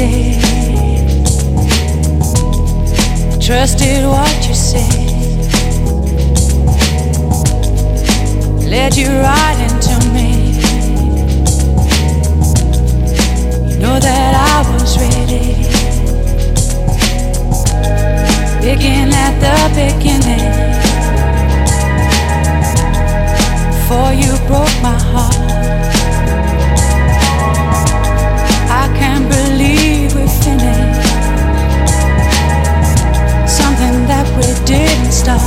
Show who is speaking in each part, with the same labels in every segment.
Speaker 1: I trusted what you said. Led you right into me. You know that I was ready. picking at the beginning. Before you broke my heart. pretending that we didn't start.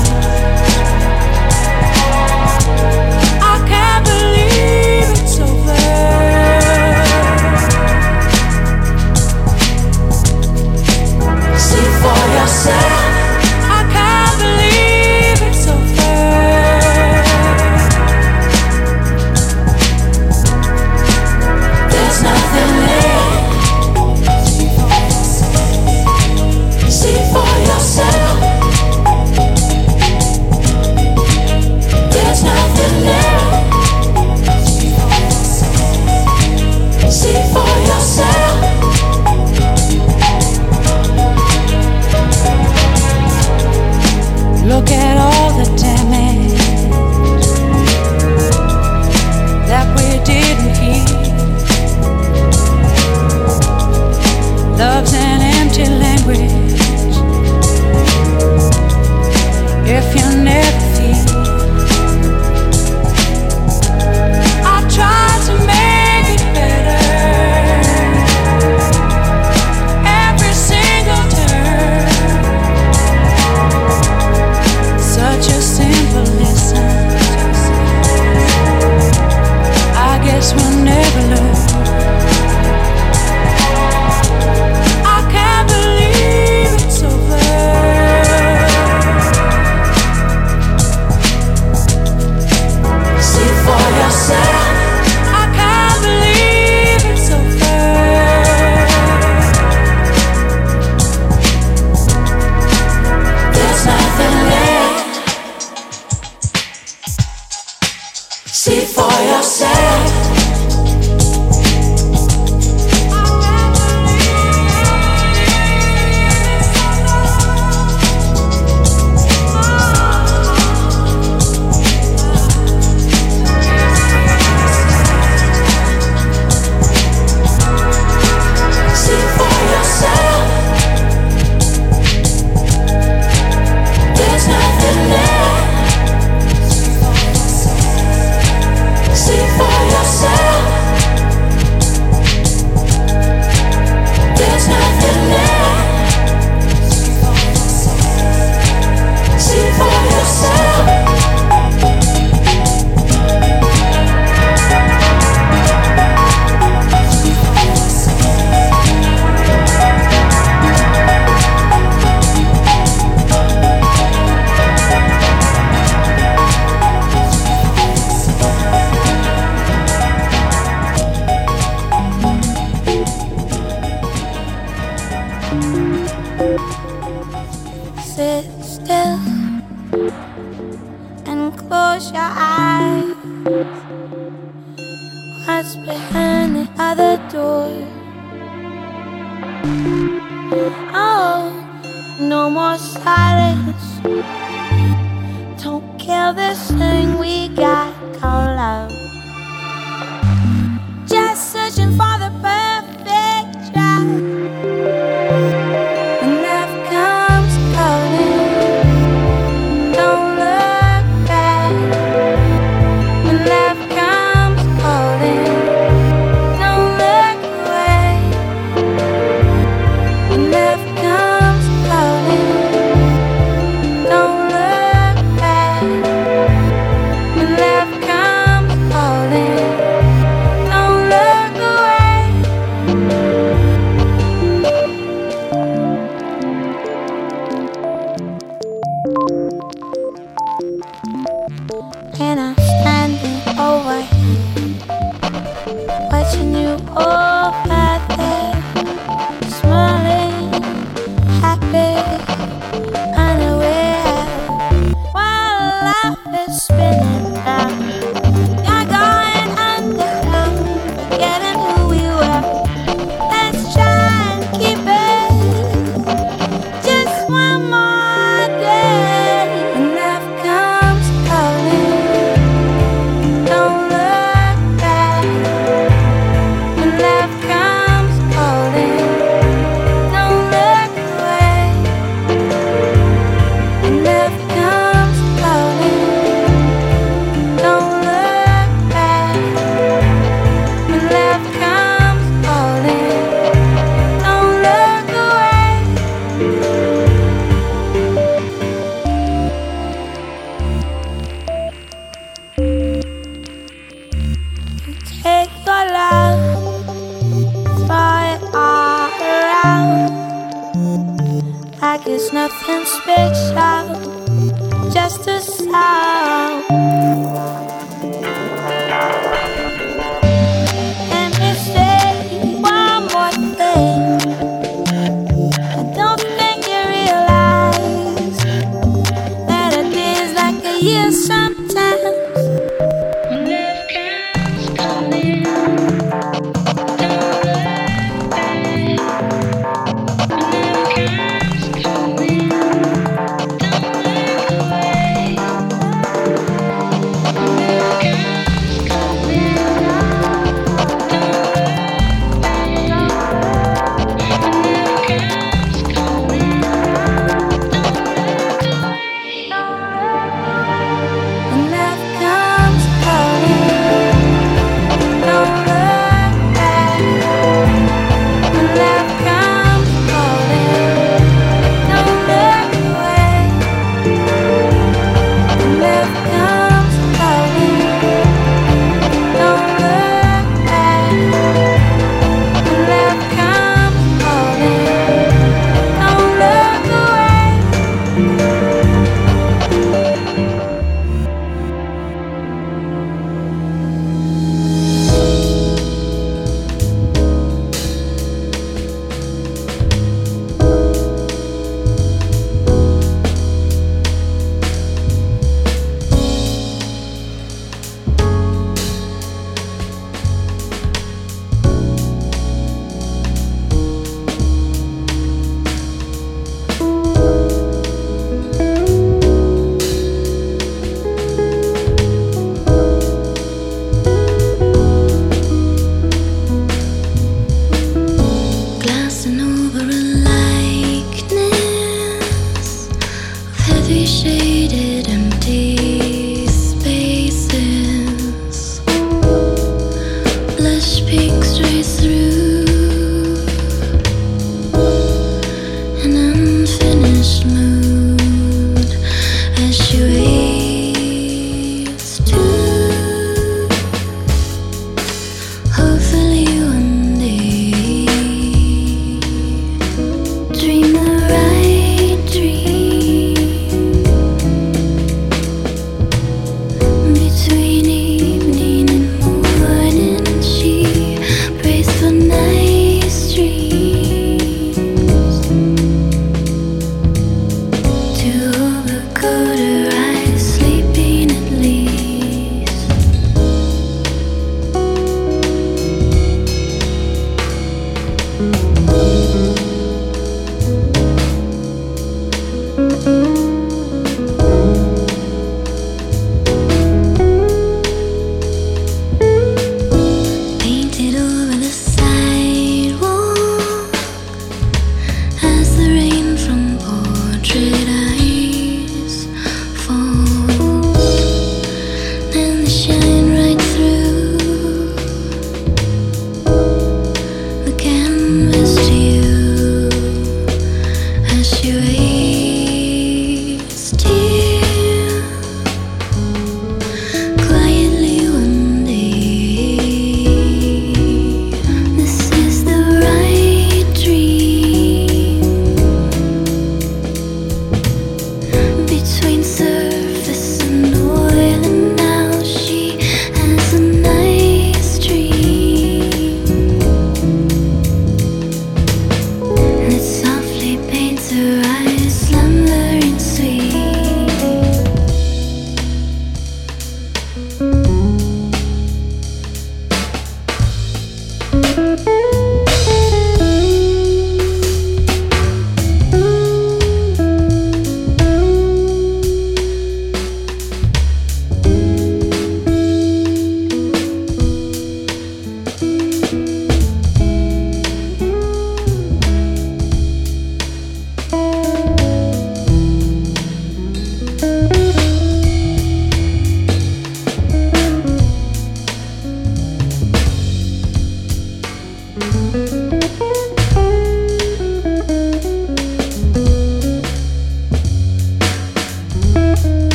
Speaker 1: I can't believe it's over. See for yourself.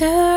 Speaker 1: To.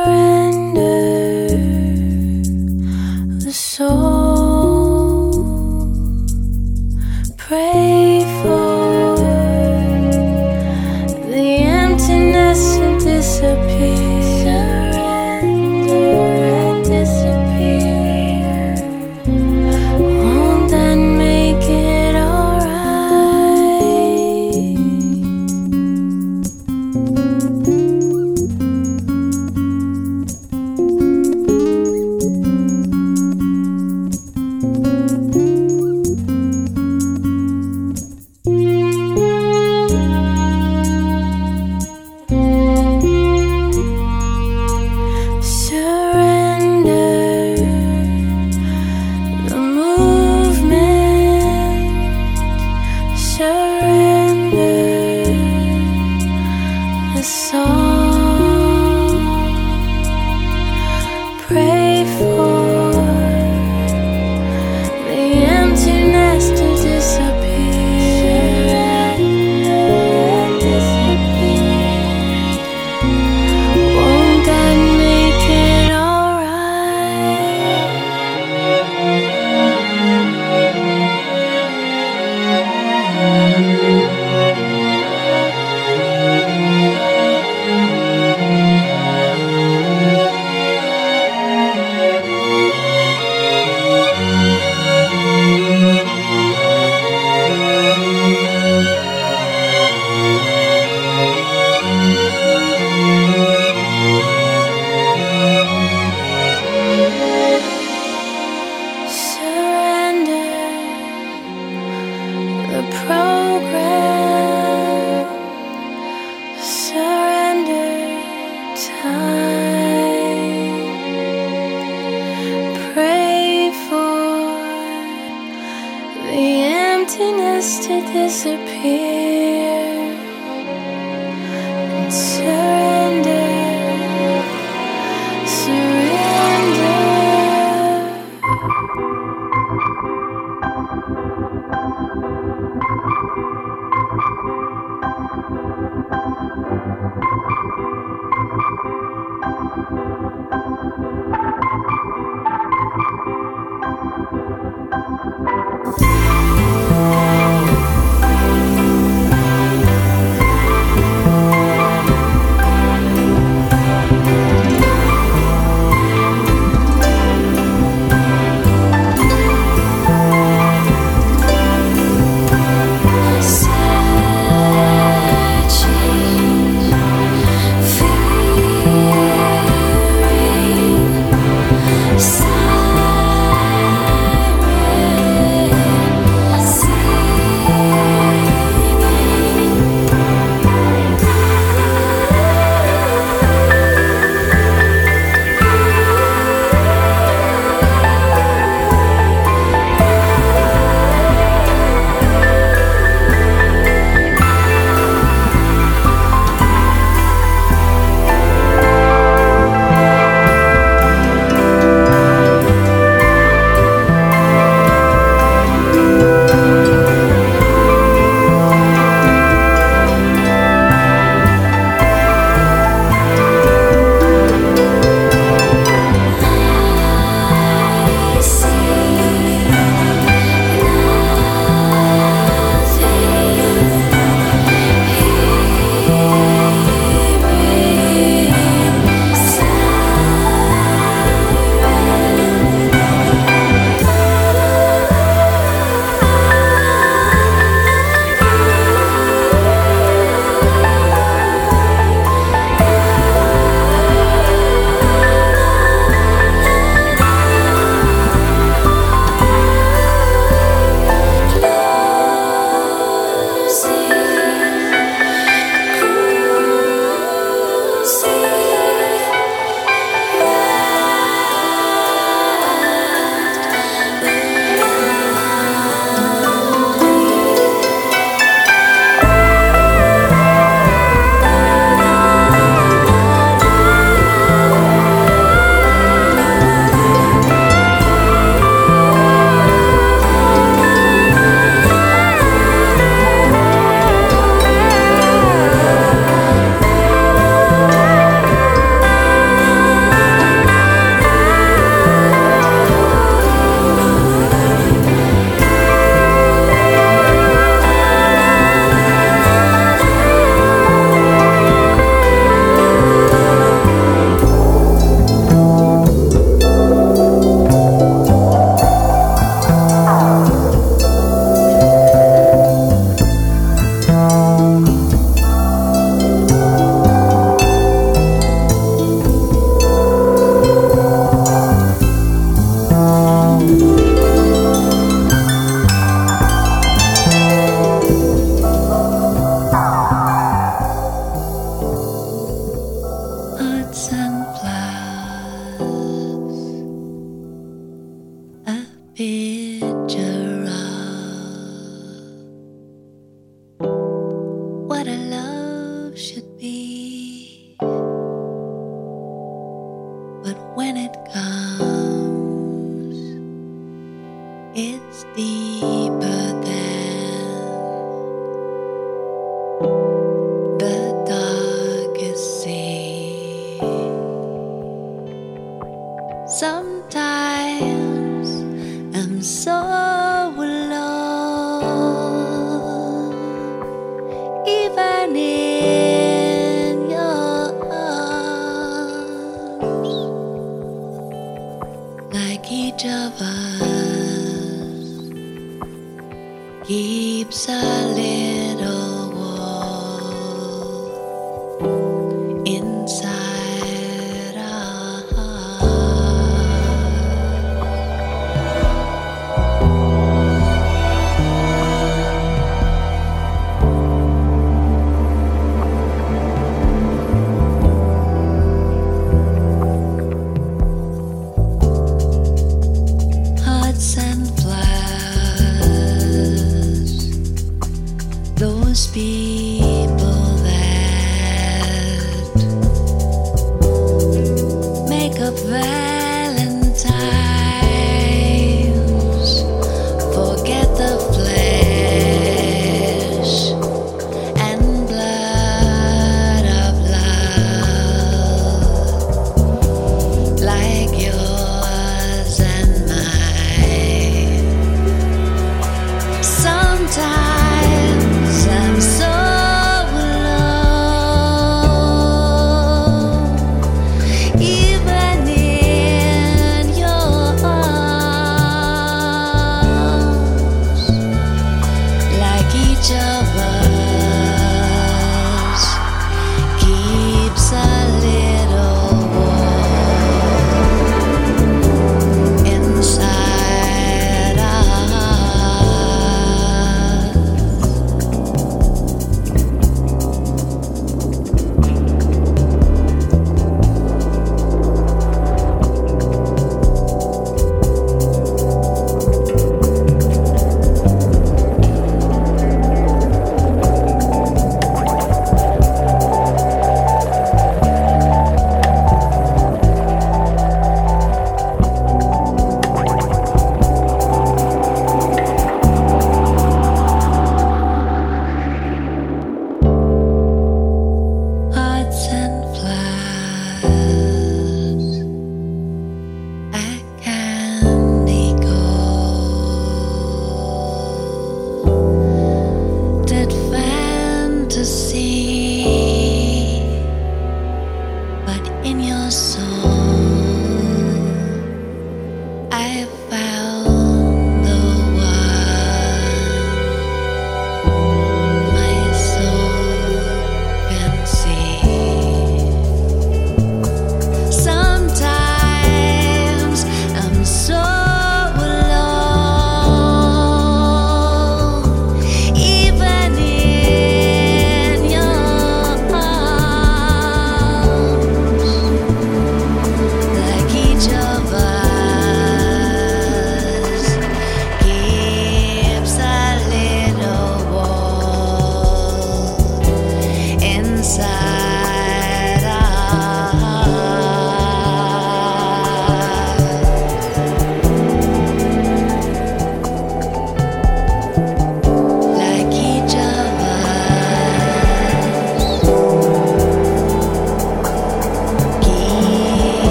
Speaker 2: be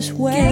Speaker 2: and
Speaker 3: cast his way.